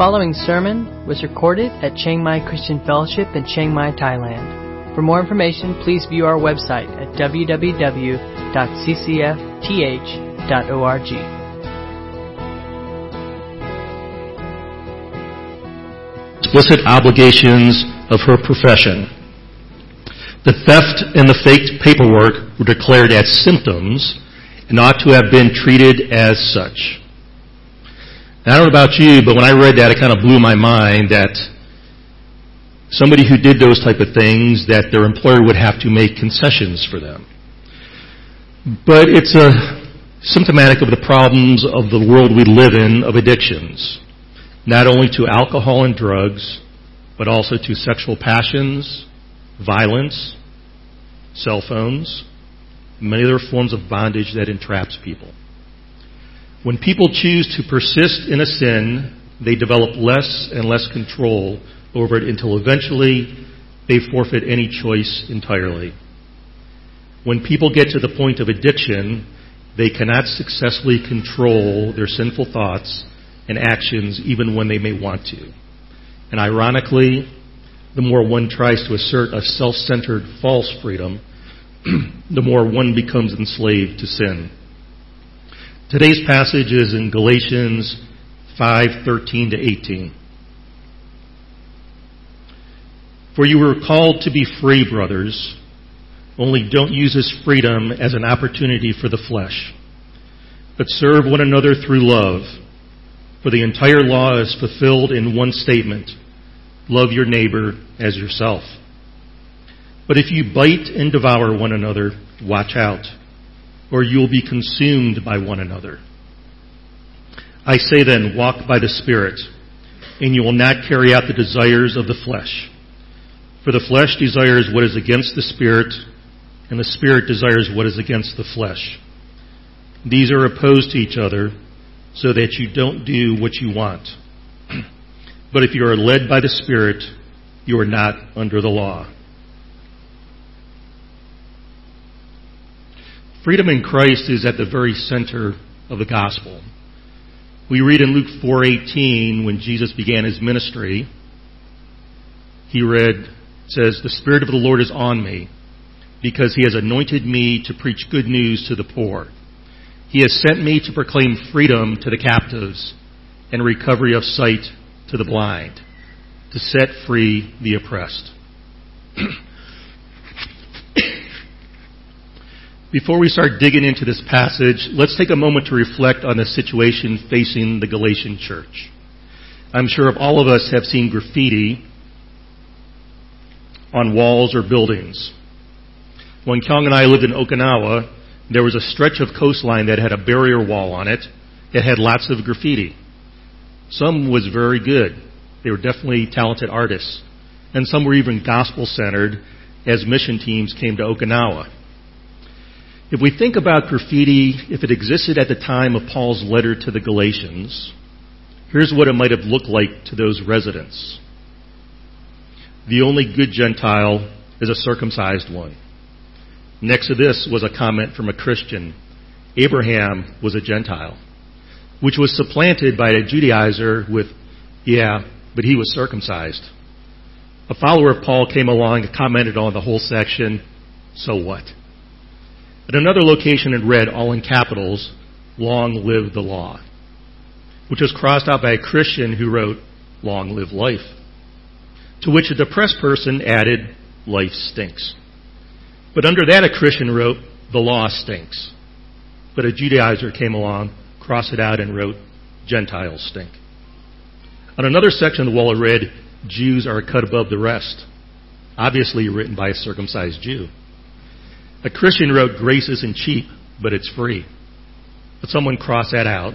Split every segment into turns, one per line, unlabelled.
following sermon was recorded at Chiang Mai Christian Fellowship in Chiang Mai, Thailand. For more information, please view our website at www.ccfth.org.
Explicit obligations of her profession. The theft and the faked paperwork were declared as symptoms and ought to have been treated as such. I don't know about you, but when I read that, it kind of blew my mind that somebody who did those type of things, that their employer would have to make concessions for them. But it's a symptomatic of the problems of the world we live in of addictions, not only to alcohol and drugs, but also to sexual passions, violence, cell phones, many other forms of bondage that entraps people. When people choose to persist in a sin, they develop less and less control over it until eventually they forfeit any choice entirely. When people get to the point of addiction, they cannot successfully control their sinful thoughts and actions even when they may want to. And ironically, the more one tries to assert a self-centered false freedom, the more one becomes enslaved to sin. Today's passage is in Galatians 5:13 to 18. For you were called to be free, brothers, only don't use this freedom as an opportunity for the flesh, but serve one another through love. For the entire law is fulfilled in one statement love your neighbor as yourself. But if you bite and devour one another, watch out or you will be consumed by one another. I say then, walk by the Spirit, and you will not carry out the desires of the flesh. For the flesh desires what is against the Spirit, and the Spirit desires what is against the flesh. These are opposed to each other, so that you don't do what you want. but if you are led by the Spirit, you are not under the law. Freedom in Christ is at the very center of the gospel. We read in Luke 4:18 when Jesus began his ministry, he read says, "The spirit of the Lord is on me, because he has anointed me to preach good news to the poor. He has sent me to proclaim freedom to the captives and recovery of sight to the blind, to set free the oppressed." Before we start digging into this passage, let's take a moment to reflect on the situation facing the Galatian church. I'm sure if all of us have seen graffiti on walls or buildings. When Kyung and I lived in Okinawa, there was a stretch of coastline that had a barrier wall on it. It had lots of graffiti. Some was very good. They were definitely talented artists. And some were even gospel centered as mission teams came to Okinawa. If we think about graffiti, if it existed at the time of Paul's letter to the Galatians, here's what it might have looked like to those residents. The only good Gentile is a circumcised one. Next to this was a comment from a Christian. Abraham was a Gentile, which was supplanted by a Judaizer with, yeah, but he was circumcised. A follower of Paul came along and commented on the whole section, so what? At another location, it read, all in capitals, Long live the law, which was crossed out by a Christian who wrote, Long live life. To which a depressed person added, Life stinks. But under that, a Christian wrote, The law stinks. But a Judaizer came along, crossed it out, and wrote, Gentiles stink. On another section of the wall, it read, Jews are cut above the rest. Obviously written by a circumcised Jew. A Christian wrote, Grace isn't cheap, but it's free. But someone crossed that out,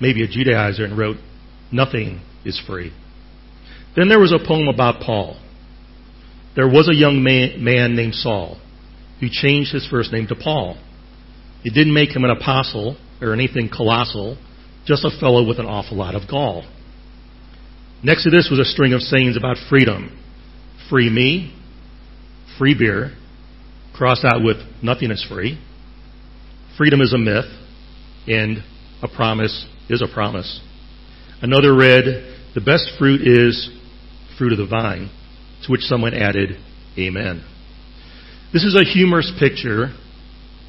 maybe a Judaizer, and wrote, Nothing is free. Then there was a poem about Paul. There was a young man, man named Saul who changed his first name to Paul. It didn't make him an apostle or anything colossal, just a fellow with an awful lot of gall. Next to this was a string of sayings about freedom free me, free beer, crossed out with nothing is free. Freedom is a myth, and a promise is a promise. Another read, The best fruit is fruit of the vine, to which someone added, Amen. This is a humorous picture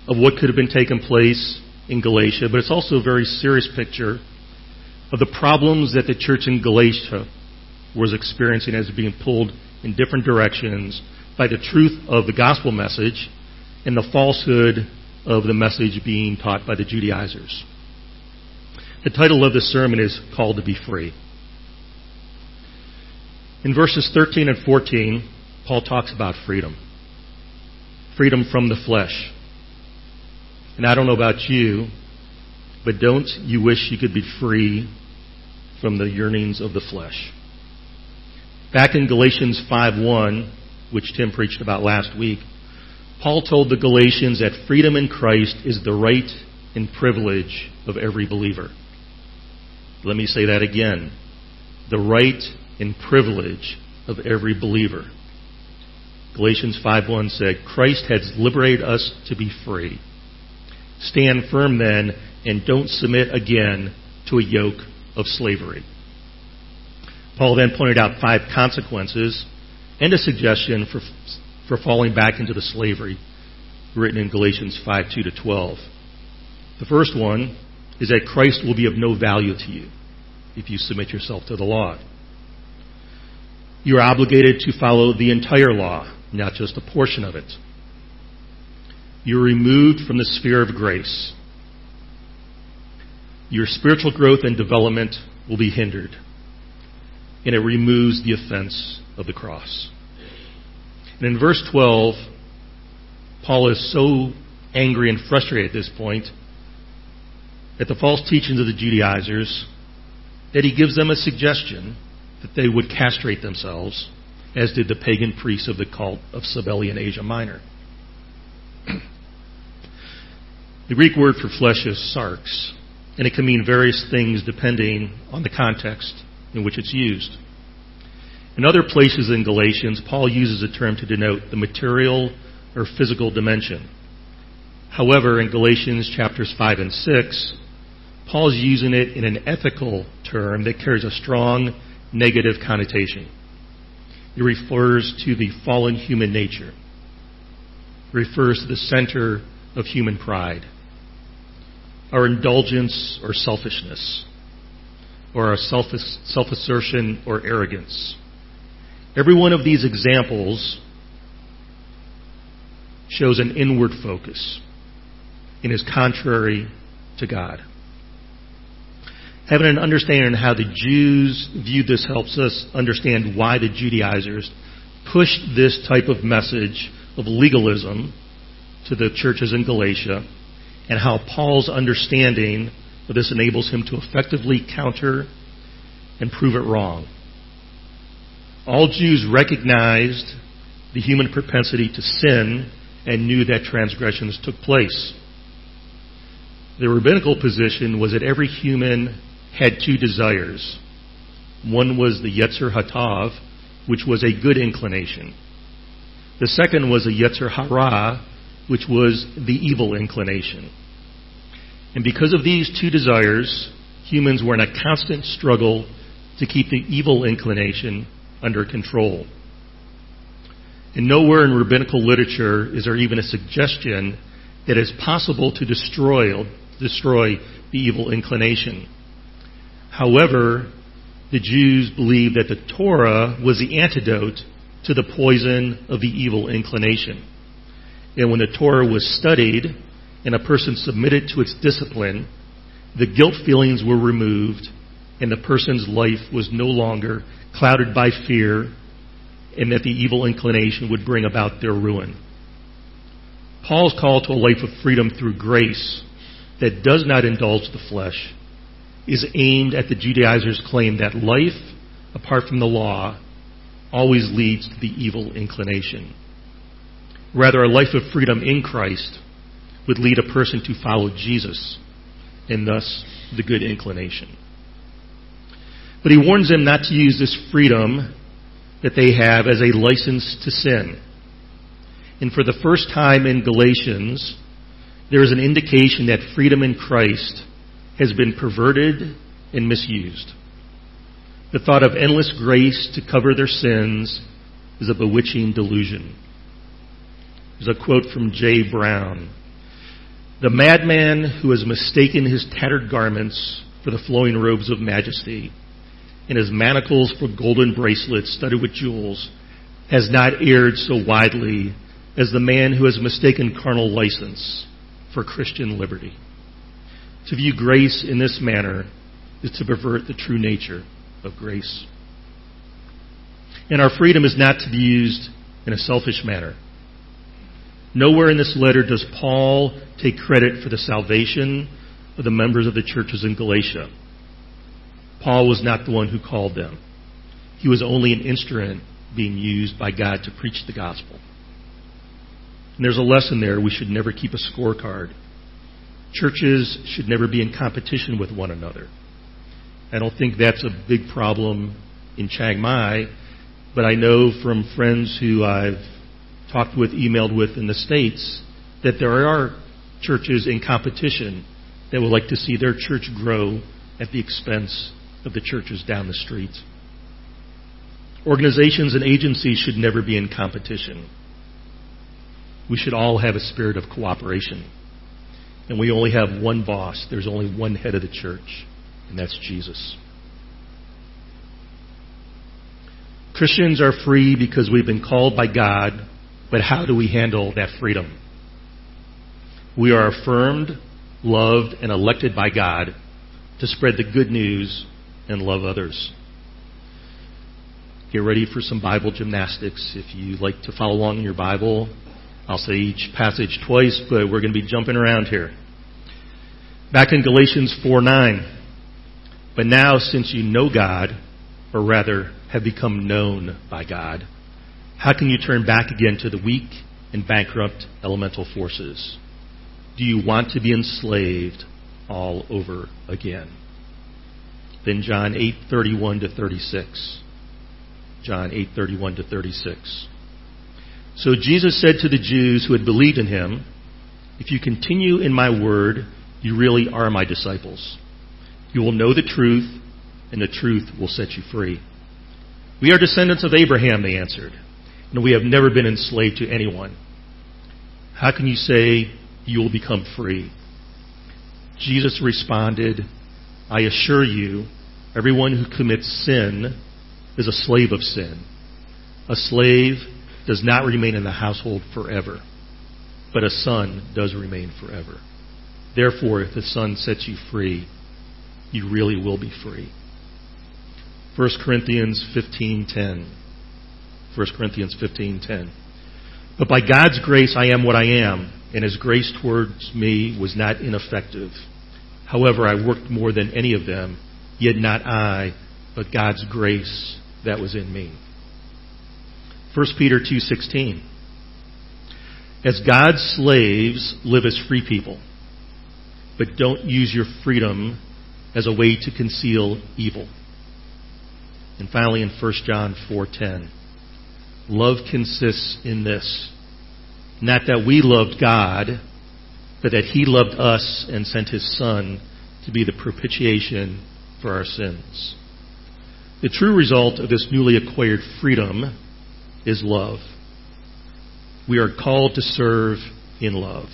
of what could have been taking place in Galatia, but it's also a very serious picture of the problems that the church in Galatia was experiencing as being pulled in different directions by the truth of the gospel message and the falsehood of the message being taught by the Judaizers. The title of this sermon is Called to be Free. In verses 13 and 14, Paul talks about freedom. Freedom from the flesh. And I don't know about you, but don't you wish you could be free from the yearnings of the flesh? Back in Galatians 5:1, which Tim preached about last week, Paul told the Galatians that freedom in Christ is the right and privilege of every believer. Let me say that again. The right and privilege of every believer. Galatians 5:1 said, "Christ has liberated us to be free." Stand firm then and don't submit again to a yoke of slavery. Paul then pointed out five consequences and a suggestion for, for falling back into the slavery written in Galatians 5 2 to 12. The first one is that Christ will be of no value to you if you submit yourself to the law. You are obligated to follow the entire law, not just a portion of it. You're removed from the sphere of grace. Your spiritual growth and development will be hindered. And it removes the offense of the cross. And in verse 12, Paul is so angry and frustrated at this point at the false teachings of the Judaizers that he gives them a suggestion that they would castrate themselves, as did the pagan priests of the cult of Cybele in Asia Minor. The Greek word for flesh is sarx, and it can mean various things depending on the context in which it's used. In other places in Galatians, Paul uses a term to denote the material or physical dimension. However, in Galatians chapters 5 and 6, Paul is using it in an ethical term that carries a strong negative connotation. It refers to the fallen human nature. It refers to the center of human pride our indulgence or selfishness, or our self assertion or arrogance. Every one of these examples shows an inward focus and is contrary to God. Having an understanding of how the Jews viewed this helps us understand why the Judaizers pushed this type of message of legalism to the churches in Galatia and how Paul's understanding of this enables him to effectively counter and prove it wrong. All Jews recognized the human propensity to sin and knew that transgressions took place. The rabbinical position was that every human had two desires. One was the Yetzer Hatov, which was a good inclination. The second was a Yetzer Hara, which was the evil inclination. And because of these two desires, humans were in a constant struggle to keep the evil inclination under control. And nowhere in rabbinical literature is there even a suggestion that it's possible to destroy, destroy the evil inclination. However, the Jews believed that the Torah was the antidote to the poison of the evil inclination. And when the Torah was studied and a person submitted to its discipline, the guilt feelings were removed and the person's life was no longer clouded by fear and that the evil inclination would bring about their ruin. Paul's call to a life of freedom through grace that does not indulge the flesh is aimed at the Judaizers' claim that life, apart from the law, always leads to the evil inclination. Rather, a life of freedom in Christ would lead a person to follow Jesus and thus the good inclination. But he warns them not to use this freedom that they have as a license to sin. And for the first time in Galatians, there is an indication that freedom in Christ has been perverted and misused. The thought of endless grace to cover their sins is a bewitching delusion. There's a quote from J. Brown. The madman who has mistaken his tattered garments for the flowing robes of majesty and his manacles for golden bracelets studded with jewels has not erred so widely as the man who has mistaken carnal license for Christian liberty. To view grace in this manner is to pervert the true nature of grace. And our freedom is not to be used in a selfish manner. Nowhere in this letter does Paul take credit for the salvation of the members of the churches in Galatia. Paul was not the one who called them. He was only an instrument being used by God to preach the gospel. And there's a lesson there. We should never keep a scorecard. Churches should never be in competition with one another. I don't think that's a big problem in Chiang Mai, but I know from friends who I've talked with, emailed with in the States, that there are churches in competition that would like to see their church grow at the expense of the churches down the street. Organizations and agencies should never be in competition. We should all have a spirit of cooperation. And we only have one boss. There's only one head of the church, and that's Jesus. Christians are free because we've been called by God, but how do we handle that freedom? We are affirmed, loved, and elected by God to spread the good news and love others. Get ready for some Bible gymnastics. If you like to follow along in your Bible, I'll say each passage twice, but we're going to be jumping around here. Back in Galatians 4 9. But now, since you know God, or rather have become known by God, how can you turn back again to the weak and bankrupt elemental forces? Do you want to be enslaved all over again? Then John 8:31 to 36. John 8:31 to 36. So Jesus said to the Jews who had believed in him, If you continue in my word, you really are my disciples. You will know the truth, and the truth will set you free. We are descendants of Abraham, they answered, and we have never been enslaved to anyone. How can you say you will become free? Jesus responded, I assure you, everyone who commits sin is a slave of sin. A slave does not remain in the household forever, but a son does remain forever. Therefore, if the son sets you free, you really will be free. 1 Corinthians 15:10. 1 Corinthians 15:10. But by God's grace I am what I am, and his grace towards me was not ineffective. However, I worked more than any of them, yet not I, but God's grace that was in me. 1 Peter 2:16 As God's slaves live as free people but don't use your freedom as a way to conceal evil. And finally in 1 John 4:10 Love consists in this not that we loved God but that he loved us and sent his son to be the propitiation for our sins. The true result of this newly acquired freedom is love. We are called to serve in love.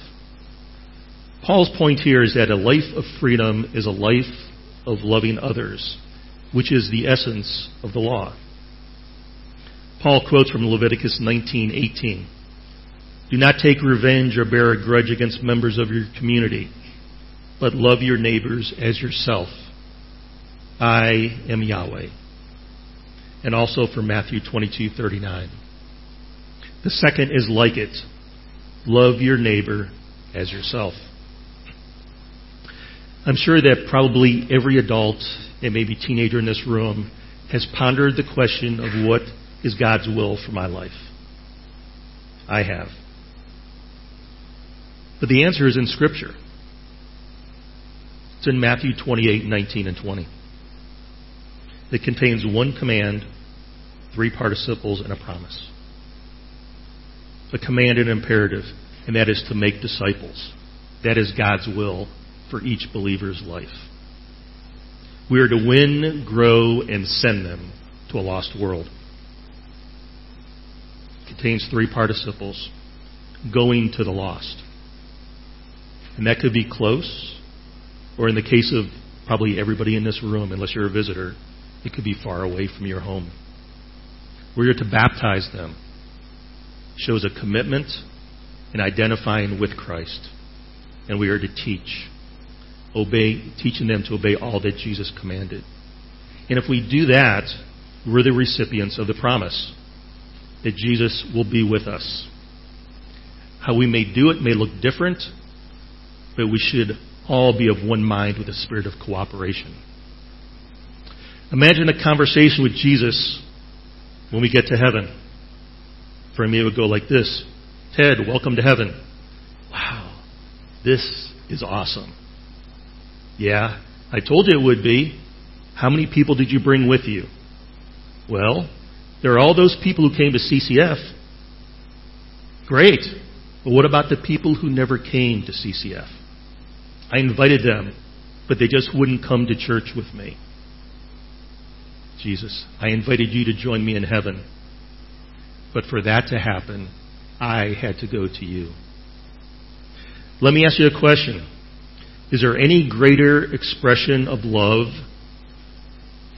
Paul's point here is that a life of freedom is a life of loving others, which is the essence of the law. Paul quotes from Leviticus 19:18. Do not take revenge or bear a grudge against members of your community, but love your neighbors as yourself. I am Yahweh and also from Matthew 22:39. The second is like it. Love your neighbor as yourself. I'm sure that probably every adult and maybe teenager in this room has pondered the question of what is God's will for my life. I have. But the answer is in Scripture. It's in Matthew 28, 19, and 20 It contains one command, three participles, and a promise. A command and imperative, and that is to make disciples. That is God's will for each believer's life. We are to win, grow, and send them to a lost world. It contains three participles going to the lost. And that could be close, or in the case of probably everybody in this room, unless you're a visitor, it could be far away from your home. We're to baptize them. Shows a commitment in identifying with Christ. And we are to teach. Obey, teaching them to obey all that Jesus commanded. And if we do that, we're the recipients of the promise that Jesus will be with us. How we may do it may look different, but we should all be of one mind with a spirit of cooperation. Imagine a conversation with Jesus when we get to heaven. For me, it would go like this Ted, welcome to heaven. Wow, this is awesome. Yeah, I told you it would be. How many people did you bring with you? Well, there are all those people who came to CCF. Great. But what about the people who never came to CCF? I invited them, but they just wouldn't come to church with me. Jesus, I invited you to join me in heaven. But for that to happen, I had to go to you. Let me ask you a question. Is there any greater expression of love,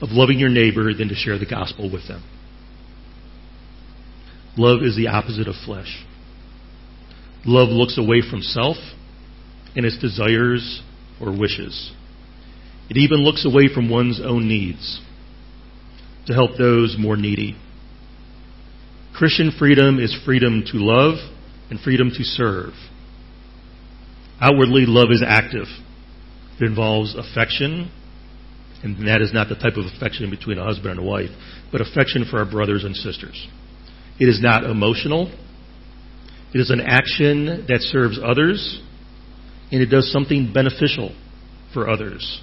of loving your neighbor, than to share the gospel with them? Love is the opposite of flesh. Love looks away from self and its desires or wishes. It even looks away from one's own needs to help those more needy. Christian freedom is freedom to love and freedom to serve. Outwardly, love is active. It involves affection, and that is not the type of affection between a husband and a wife, but affection for our brothers and sisters. It is not emotional. It is an action that serves others, and it does something beneficial for others.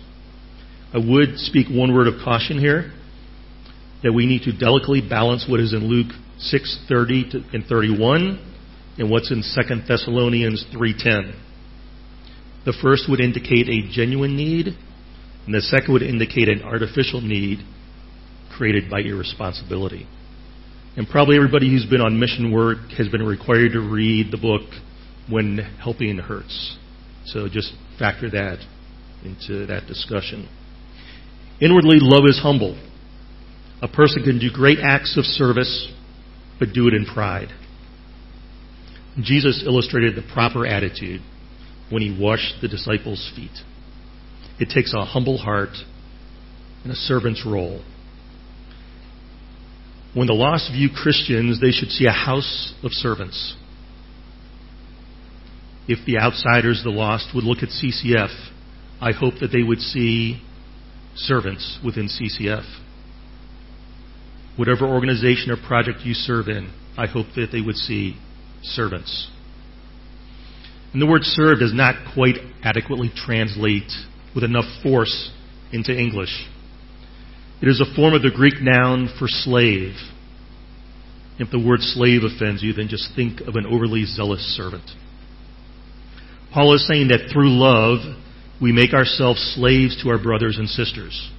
I would speak one word of caution here that we need to delicately balance what is in Luke 6:30 and 31 and what's in 2 Thessalonians 3:10. The first would indicate a genuine need, and the second would indicate an artificial need created by irresponsibility. And probably everybody who's been on mission work has been required to read the book When Helping Hurts. So just factor that into that discussion. Inwardly, love is humble. A person can do great acts of service, but do it in pride. Jesus illustrated the proper attitude when he washed the disciples' feet. It takes a humble heart and a servant's role. When the lost view Christians, they should see a house of servants. If the outsiders, the lost, would look at CCF, I hope that they would see servants within CCF whatever organization or project you serve in, I hope that they would see servants. And the word serve does not quite adequately translate with enough force into English. It is a form of the Greek noun for slave. If the word slave offends you, then just think of an overly zealous servant. Paul is saying that through love, we make ourselves slaves to our brothers and sisters.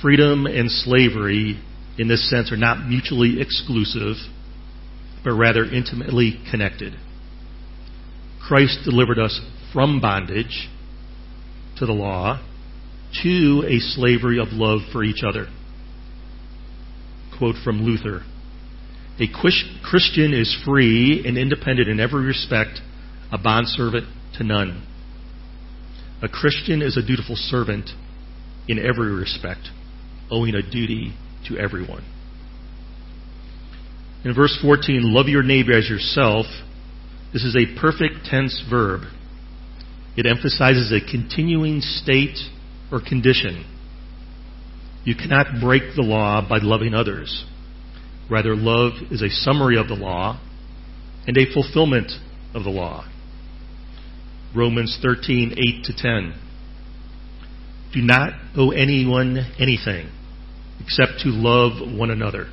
Freedom and slavery in this sense, are not mutually exclusive, but rather intimately connected. Christ delivered us from bondage to the law to a slavery of love for each other. Quote from Luther A Christian is free and independent in every respect, a bondservant to none. A Christian is a dutiful servant in every respect, owing a duty to everyone. In verse 14, love your neighbor as yourself. This is a perfect tense verb. It emphasizes a continuing state or condition. You cannot break the law by loving others. Rather, love is a summary of the law and a fulfillment of the law. Romans 13, 8 to 10. Do not owe anyone anything except to love one another.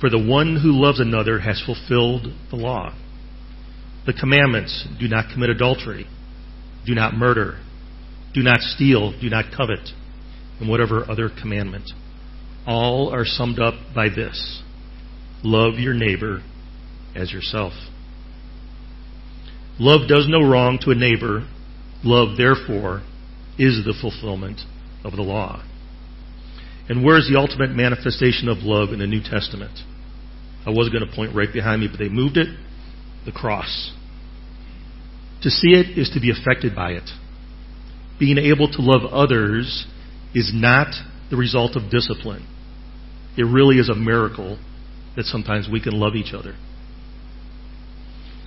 For the one who loves another has fulfilled the law. The commandments do not commit adultery, do not murder, do not steal, do not covet, and whatever other commandment. All are summed up by this love your neighbor as yourself. Love does no wrong to a neighbor. Love, therefore, is the fulfillment of the law. And where's the ultimate manifestation of love in the New Testament? I was going to point right behind me, but they moved it the cross. To see it is to be affected by it. Being able to love others is not the result of discipline. It really is a miracle that sometimes we can love each other.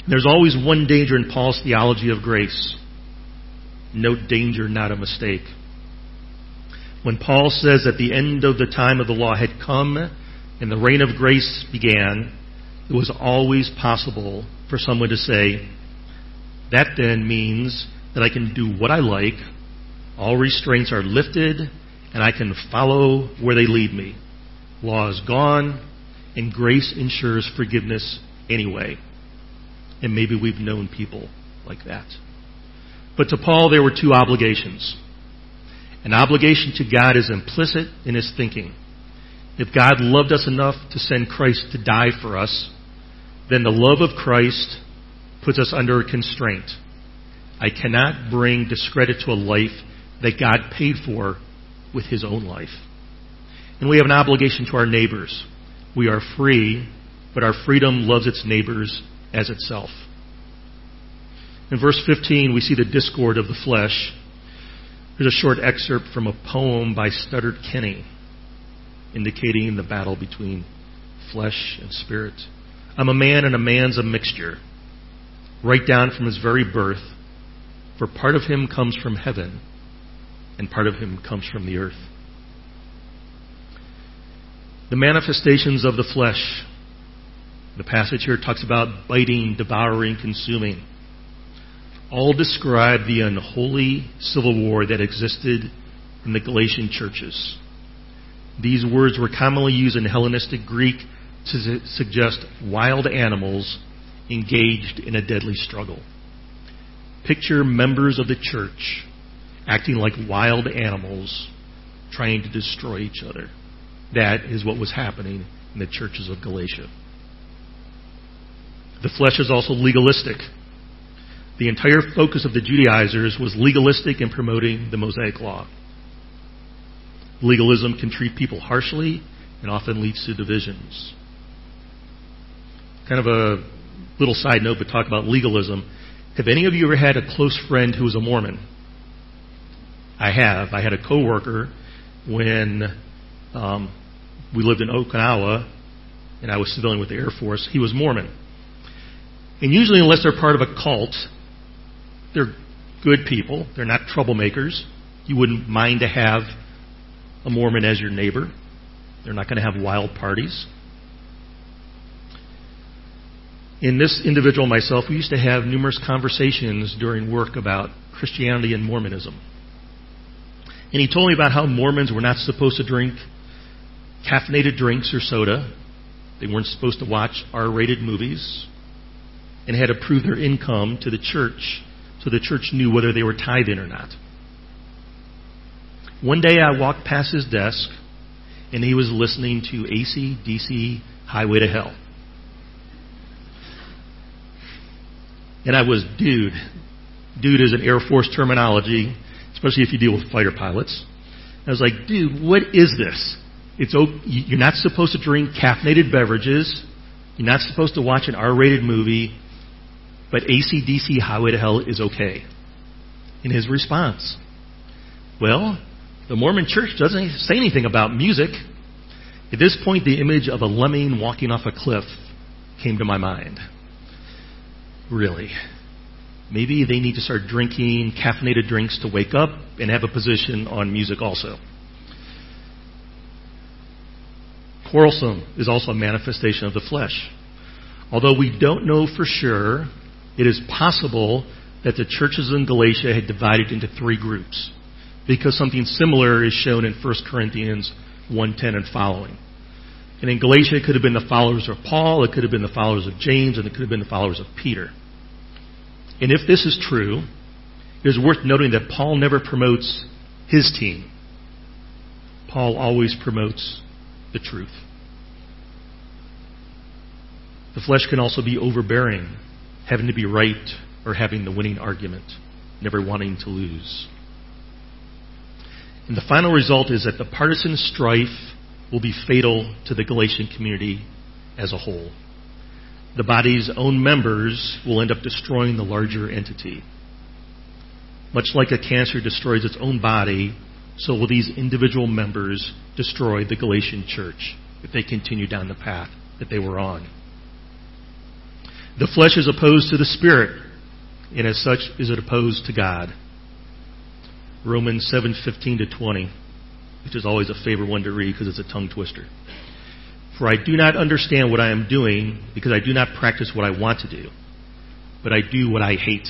There's always one danger in Paul's theology of grace. No danger, not a mistake. When Paul says that the end of the time of the law had come and the reign of grace began, it was always possible for someone to say, that then means that I can do what I like, all restraints are lifted, and I can follow where they lead me. Law is gone, and grace ensures forgiveness anyway. And maybe we've known people like that. But to Paul, there were two obligations. An obligation to God is implicit in his thinking. If God loved us enough to send Christ to die for us, then the love of Christ puts us under a constraint. I cannot bring discredit to a life that God paid for with his own life. And we have an obligation to our neighbors. We are free, but our freedom loves its neighbors as itself. In verse 15, we see the discord of the flesh. Here's a short excerpt from a poem by Studdert Kennedy, indicating the battle between flesh and spirit. I'm a man, and a man's a mixture, right down from his very birth. For part of him comes from heaven, and part of him comes from the earth. The manifestations of the flesh. The passage here talks about biting, devouring, consuming. All describe the unholy civil war that existed in the Galatian churches. These words were commonly used in Hellenistic Greek to suggest wild animals engaged in a deadly struggle. Picture members of the church acting like wild animals trying to destroy each other. That is what was happening in the churches of Galatia. The flesh is also legalistic. The entire focus of the Judaizers was legalistic in promoting the Mosaic Law. Legalism can treat people harshly and often leads to divisions. Kind of a little side note, but talk about legalism. Have any of you ever had a close friend who was a Mormon? I have. I had a coworker when um, we lived in Okinawa, and I was civilian with the Air Force. He was Mormon. And usually, unless they're part of a cult, they're good people. They're not troublemakers. You wouldn't mind to have a Mormon as your neighbor. They're not going to have wild parties. In this individual myself, we used to have numerous conversations during work about Christianity and Mormonism. And he told me about how Mormons were not supposed to drink caffeinated drinks or soda. They weren't supposed to watch R rated movies and had to prove their income to the church so the church knew whether they were tithing or not. One day I walked past his desk and he was listening to AC/DC Highway to Hell. And I was, dude. Dude is an Air Force terminology, especially if you deal with fighter pilots. I was like, dude, what is this? It's you're not supposed to drink caffeinated beverages. You're not supposed to watch an R-rated movie, but AC/DC Highway to Hell is okay. In his response, well, the Mormon Church doesn't say anything about music. At this point, the image of a lemming walking off a cliff came to my mind. Really? Maybe they need to start drinking caffeinated drinks to wake up and have a position on music also. Quarrelsome is also a manifestation of the flesh. Although we don't know for sure, it is possible that the churches in Galatia had divided into three groups because something similar is shown in 1 Corinthians 1:10 and following. And in Galatia, it could have been the followers of Paul, it could have been the followers of James, and it could have been the followers of Peter. And if this is true, it is worth noting that Paul never promotes his team. Paul always promotes the truth. The flesh can also be overbearing, having to be right or having the winning argument, never wanting to lose. And the final result is that the partisan strife will be fatal to the Galatian community as a whole. The body's own members will end up destroying the larger entity. Much like a cancer destroys its own body, so will these individual members destroy the Galatian church if they continue down the path that they were on. The flesh is opposed to the spirit, and as such is it opposed to God. Romans 7:15 to 20, which is always a favorite one to read because it's a tongue twister. For I do not understand what I am doing because I do not practice what I want to do, but I do what I hate.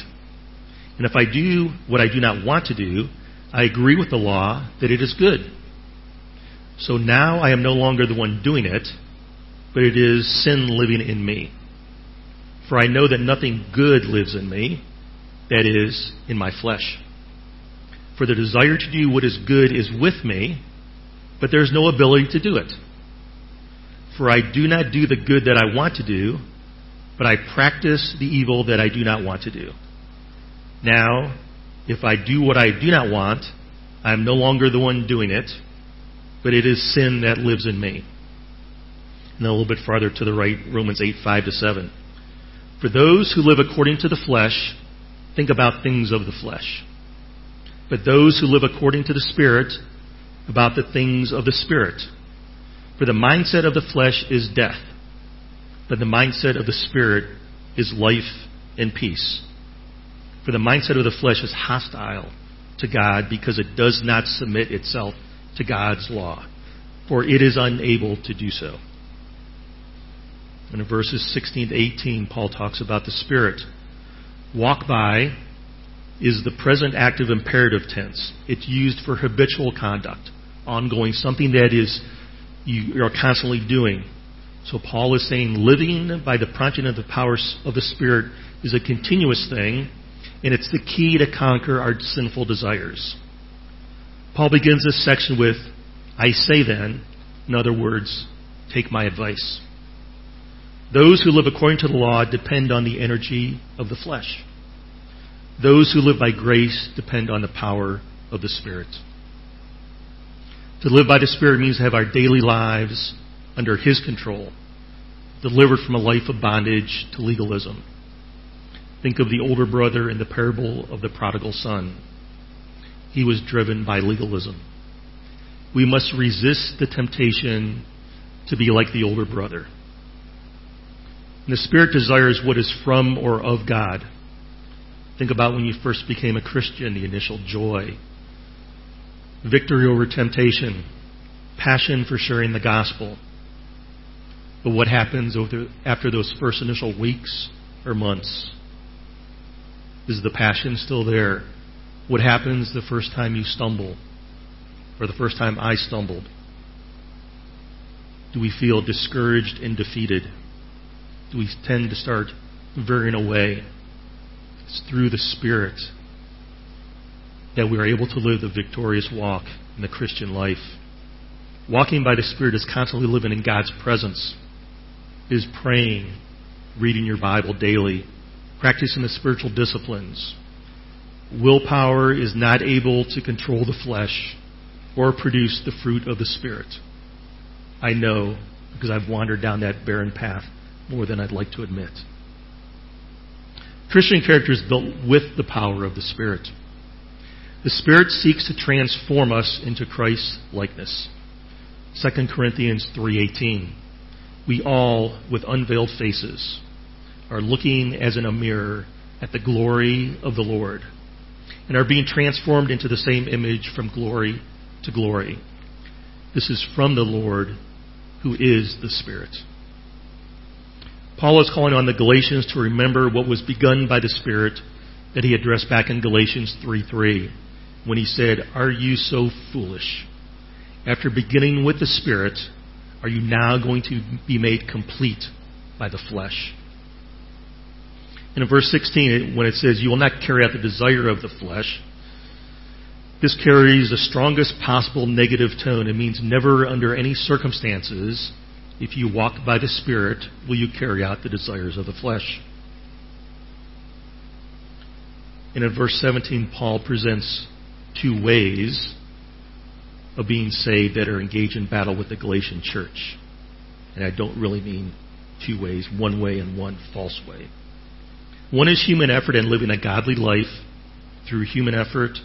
And if I do what I do not want to do, I agree with the law that it is good. So now I am no longer the one doing it, but it is sin living in me. For I know that nothing good lives in me, that is, in my flesh. For the desire to do what is good is with me, but there is no ability to do it. For I do not do the good that I want to do, but I practice the evil that I do not want to do. Now, if I do what I do not want, I am no longer the one doing it, but it is sin that lives in me. And a little bit farther to the right, Romans 8, 5 to 7. For those who live according to the flesh think about things of the flesh. But those who live according to the Spirit about the things of the Spirit. For the mindset of the flesh is death, but the mindset of the Spirit is life and peace. For the mindset of the flesh is hostile to God because it does not submit itself to God's law, for it is unable to do so. And in verses 16 to 18, Paul talks about the Spirit. Walk by is the present active imperative tense. It's used for habitual conduct, ongoing, something that is you are constantly doing. So Paul is saying living by the prompting of the powers of the Spirit is a continuous thing, and it's the key to conquer our sinful desires. Paul begins this section with, I say then, in other words, take my advice. Those who live according to the law depend on the energy of the flesh. Those who live by grace depend on the power of the Spirit. To live by the Spirit means to have our daily lives under His control, delivered from a life of bondage to legalism. Think of the older brother in the parable of the prodigal son. He was driven by legalism. We must resist the temptation to be like the older brother. And the Spirit desires what is from or of God. Think about when you first became a Christian, the initial joy, victory over temptation, passion for sharing the gospel. But what happens after those first initial weeks or months? Is the passion still there? What happens the first time you stumble? Or the first time I stumbled? Do we feel discouraged and defeated? We tend to start veering away? It's through the Spirit that we are able to live the victorious walk in the Christian life. Walking by the Spirit is constantly living in God's presence, is praying, reading your Bible daily, practicing the spiritual disciplines. Willpower is not able to control the flesh or produce the fruit of the Spirit. I know because I've wandered down that barren path more than I'd like to admit. Christian character is built with the power of the Spirit. The Spirit seeks to transform us into Christ's likeness. 2 Corinthians 3:18. We all with unveiled faces are looking as in a mirror at the glory of the Lord and are being transformed into the same image from glory to glory. This is from the Lord who is the Spirit. Paul is calling on the Galatians to remember what was begun by the Spirit that he addressed back in Galatians 3:3 when he said, "Are you so foolish? After beginning with the Spirit, are you now going to be made complete by the flesh?" And in verse 16, when it says, You will not carry out the desire of the flesh, This carries the strongest possible negative tone. It means never under any circumstances, if you walk by the Spirit, will you carry out the desires of the flesh. And in verse 17, Paul presents two ways of being saved that are engaged in battle with the Galatian church. And I don't really mean two ways, one way and one false way. One is human effort and living a godly life through human effort,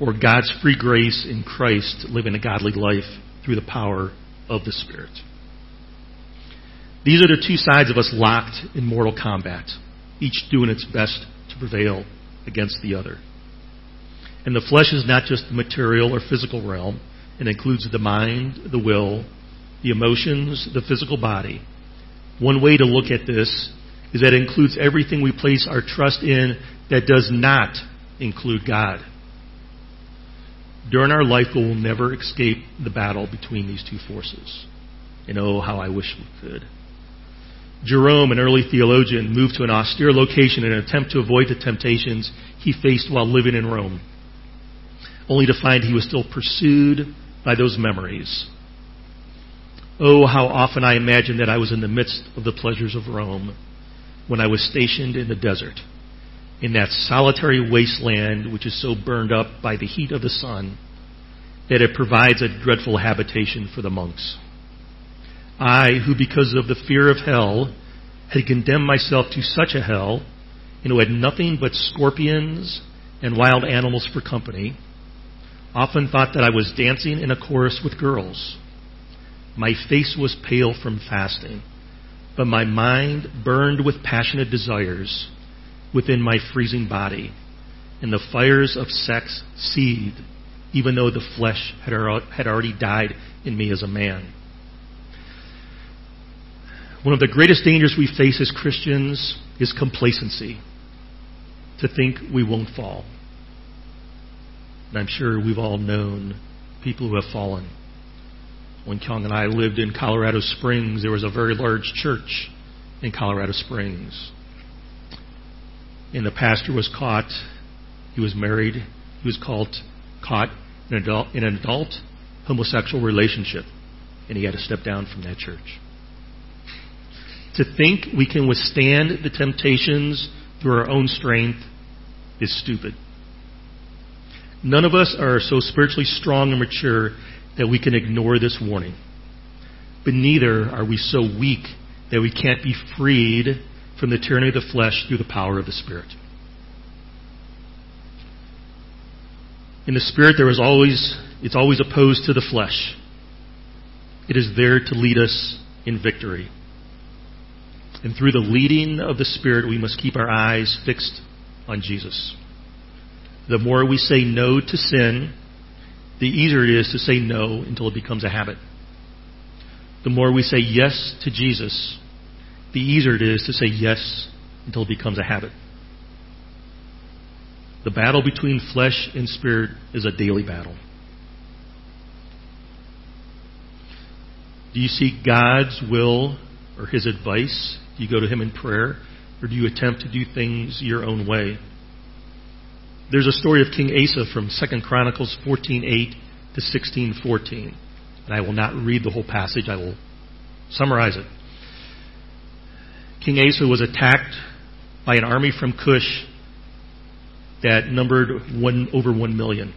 or God's free grace in Christ, living a godly life through the power of the Spirit. These are the two sides of us locked in mortal combat, each doing its best to prevail against the other. And the flesh is not just the material or physical realm, it includes the mind, the will, the emotions, the physical body. One way to look at this is that it includes everything we place our trust in that does not include God. During our life, we will never escape the battle between these two forces. And oh, how I wish we could. Jerome, an early theologian, moved to an austere location in an attempt to avoid the temptations he faced while living in Rome, only to find he was still pursued by those memories. Oh, how often I imagined that I was in the midst of the pleasures of Rome when I was stationed in the desert, in that solitary wasteland which is so burned up by the heat of the sun that it provides a dreadful habitation for the monks. I, who because of the fear of hell had condemned myself to such a hell, and who had nothing but scorpions and wild animals for company, often thought that I was dancing in a chorus with girls. My face was pale from fasting, but my mind burned with passionate desires within my freezing body, and the fires of sex seethed, even though the flesh had already died in me as a man. One of the greatest dangers we face as Christians is complacency, to think we won't fall. And I'm sure we've all known people who have fallen. When Kyung and I lived in Colorado Springs, there was a very large church in Colorado Springs. And the pastor was caught. He was married. He was caught, caught in, in an adult homosexual relationship. And he had to step down from that church. To think we can withstand the temptations through our own strength is stupid. None of us are so spiritually strong and mature that we can ignore this warning. But neither are we so weak that we can't be freed from the tyranny of the flesh through the power of the Spirit. In the Spirit, there is always, it's always opposed to the flesh. It is there to lead us in victory. And through the leading of the Spirit, we must keep our eyes fixed on Jesus. The more we say no to sin, the easier it is to say no until it becomes a habit. The more we say yes to Jesus, the easier it is to say yes until it becomes a habit. The battle between flesh and spirit is a daily battle. Do you seek God's will or His advice do you go to Him in prayer? Or do you attempt to do things your own way? There's a story of King Asa from 2 Chronicles 14:8 to 16:14. And I will not read the whole passage, I will summarize it. King Asa was attacked by an army from Cush that numbered one, over 1 million.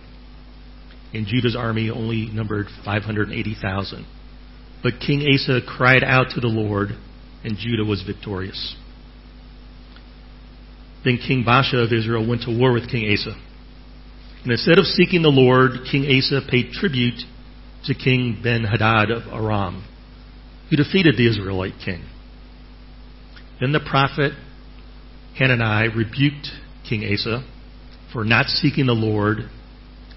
And Judah's army only numbered 580,000. But King Asa cried out to the Lord and Judah was victorious. Then King Baasha of Israel went to war with King Asa. And instead of seeking the Lord, King Asa paid tribute to King Ben Hadad of Aram, who defeated the Israelite king. Then the prophet Hanani rebuked King Asa for not seeking the Lord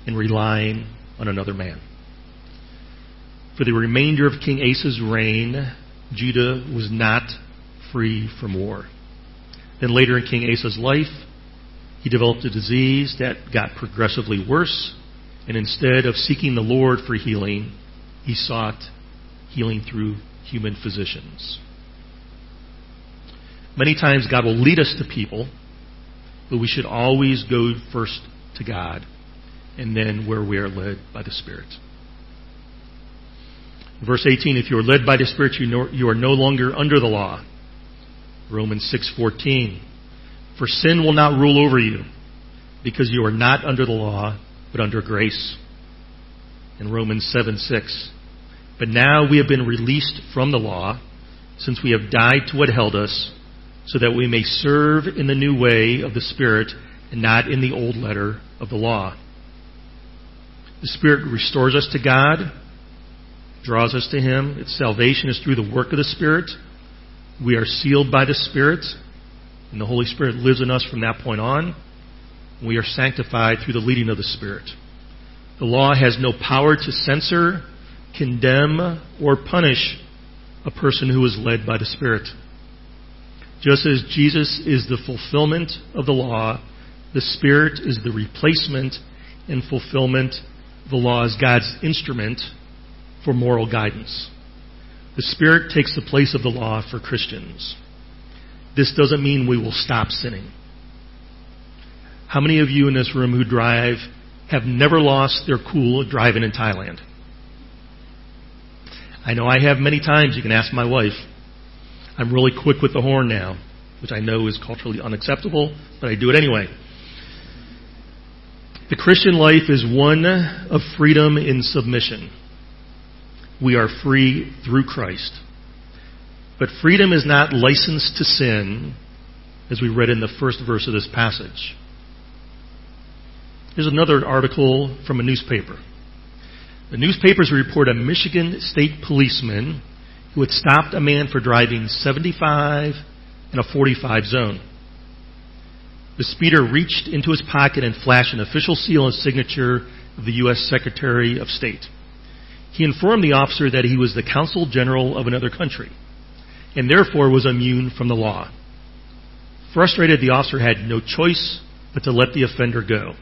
and relying on another man. For the remainder of King Asa's reign, Judah was not free from war. Then later in King Asa's life, he developed a disease that got progressively worse, and instead of seeking the Lord for healing, he sought healing through human physicians. Many times God will lead us to people, but we should always go first to God and then where we are led by the Spirit. Verse 18, if you are led by the Spirit, you, know, you are no longer under the law. Romans 6:14. For sin will not rule over you, because you are not under the law, but under grace. In Romans 7:6. But now we have been released from the law, since we have died to what held us, so that we may serve in the new way of the Spirit and not in the old letter of the law. The Spirit restores us to God, draws us to Him. Its salvation is through the work of the Spirit. We are sealed by the Spirit, and the Holy Spirit lives in us from that point on. We are sanctified through the leading of the Spirit. The law has no power to censor, condemn, or punish a person who is led by the Spirit. Just as Jesus is the fulfillment of the law, the Spirit is the replacement and fulfillment. The law is God's instrument for moral guidance. The Spirit takes the place of the law for Christians. This doesn't mean we will stop sinning. How many of you in this room who drive have never lost their cool driving in Thailand? I know I have many times. You can ask my wife. I'm really quick with the horn now, which I know is culturally unacceptable, but I do it anyway. The Christian life is one of freedom in submission we are free through Christ. But freedom is not licensed to sin, as we read in the first verse of this passage. Here's another article from a newspaper. The newspapers report a Michigan state policeman who had stopped a man for driving 75 in a 45 zone. The speeder reached into his pocket and flashed an official seal and signature of the U.S. Secretary of State. He informed the officer that he was the consul general of another country and therefore was immune from the law. Frustrated, the officer had no choice but to let the offender go.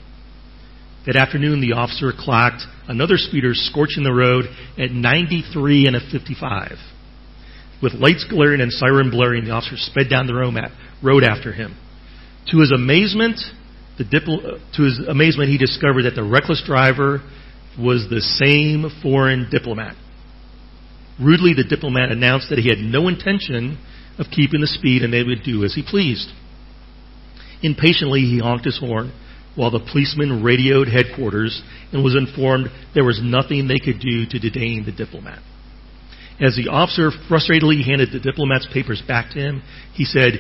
That afternoon, the officer clocked another speeder scorching the road at 93 and a 55. With lights glaring and siren blaring, the officer sped down the road after him. To his amazement, the dipl- to his amazement, he discovered that the reckless driver was the same foreign diplomat. Rudely, the diplomat announced that he had no intention of keeping the speed and they would do as he pleased. Impatiently, he honked his horn while the policeman radioed headquarters and was informed there was nothing they could do to detain the diplomat. As the officer frustratedly handed the diplomat's papers back to him, he said,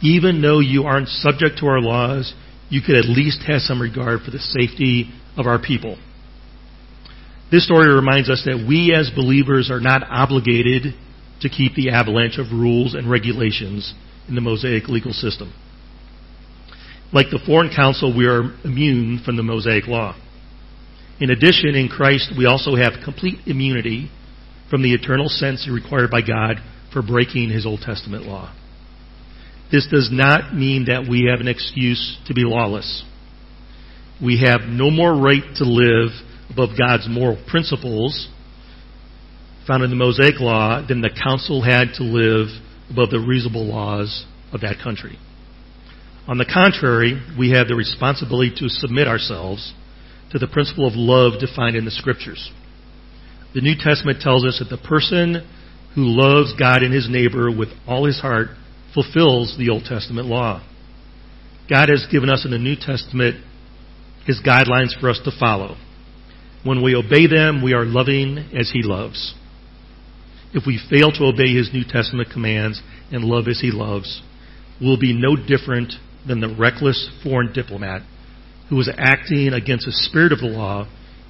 Even though you aren't subject to our laws, you could at least have some regard for the safety of our people. This story reminds us that we as believers are not obligated to keep the avalanche of rules and regulations in the Mosaic legal system. Like the foreign council, we are immune from the Mosaic law. In addition, in Christ, we also have complete immunity from the eternal sentence required by God for breaking his Old Testament law. This does not mean that we have an excuse to be lawless. We have no more right to live above God's moral principles found in the Mosaic Law then the council had to live above the reasonable laws of that country. On the contrary, we have the responsibility to submit ourselves to the principle of love defined in the Scriptures. The New Testament tells us that the person who loves God and his neighbor with all his heart fulfills the Old Testament law. God has given us in the New Testament his guidelines for us to follow. When we obey them, we are loving as He loves. If we fail to obey His New Testament commands and love as He loves, we'll be no different than the reckless foreign diplomat who was acting against the spirit of the law,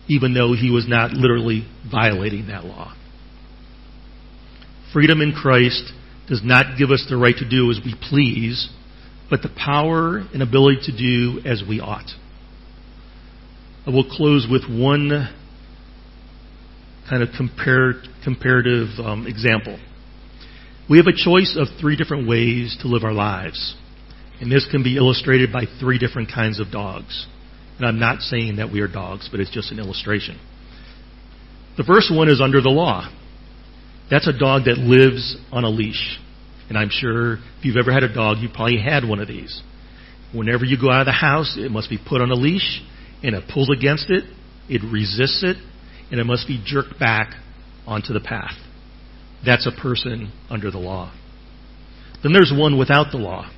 even though he was not literally violating that law. Freedom in Christ does not give us the right to do as we please, but the power and ability to do as we ought. I will close with one kind of compar- comparative um, example. We have a choice of three different ways to live our lives. And this can be illustrated by three different kinds of dogs. And I'm not saying that we are dogs, but it's just an illustration. The first one is under the law. That's a dog that lives on a leash. And I'm sure if you've ever had a dog, you probably had one of these. Whenever you go out of the house, it must be put on a leash and it pulls against it, it resists it, and it must be jerked back onto the path. That's a person under the law. Then there's one without the law.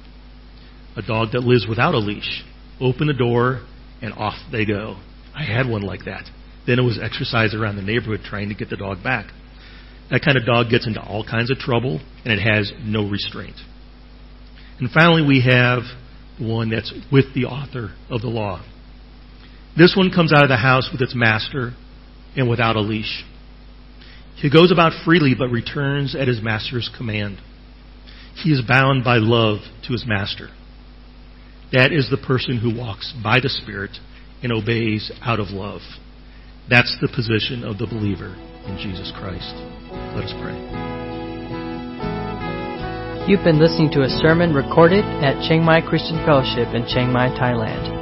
A dog that lives without a leash. Open the door and off they go. I had one like that. Then it was exercise around the neighborhood trying to get the dog back. That kind of dog gets into all kinds of trouble and it has no restraint. And finally, we have one that's with the author of the law. This one comes out of the house with its master and without a leash. He goes about freely but returns at his master's command. He is bound by love to his master. That is the person who walks by the Spirit and obeys out of love. That's the position of the believer in Jesus Christ. Let us pray.
You've been listening to a sermon recorded at Chiang Mai Christian Fellowship in Chiang Mai, Thailand.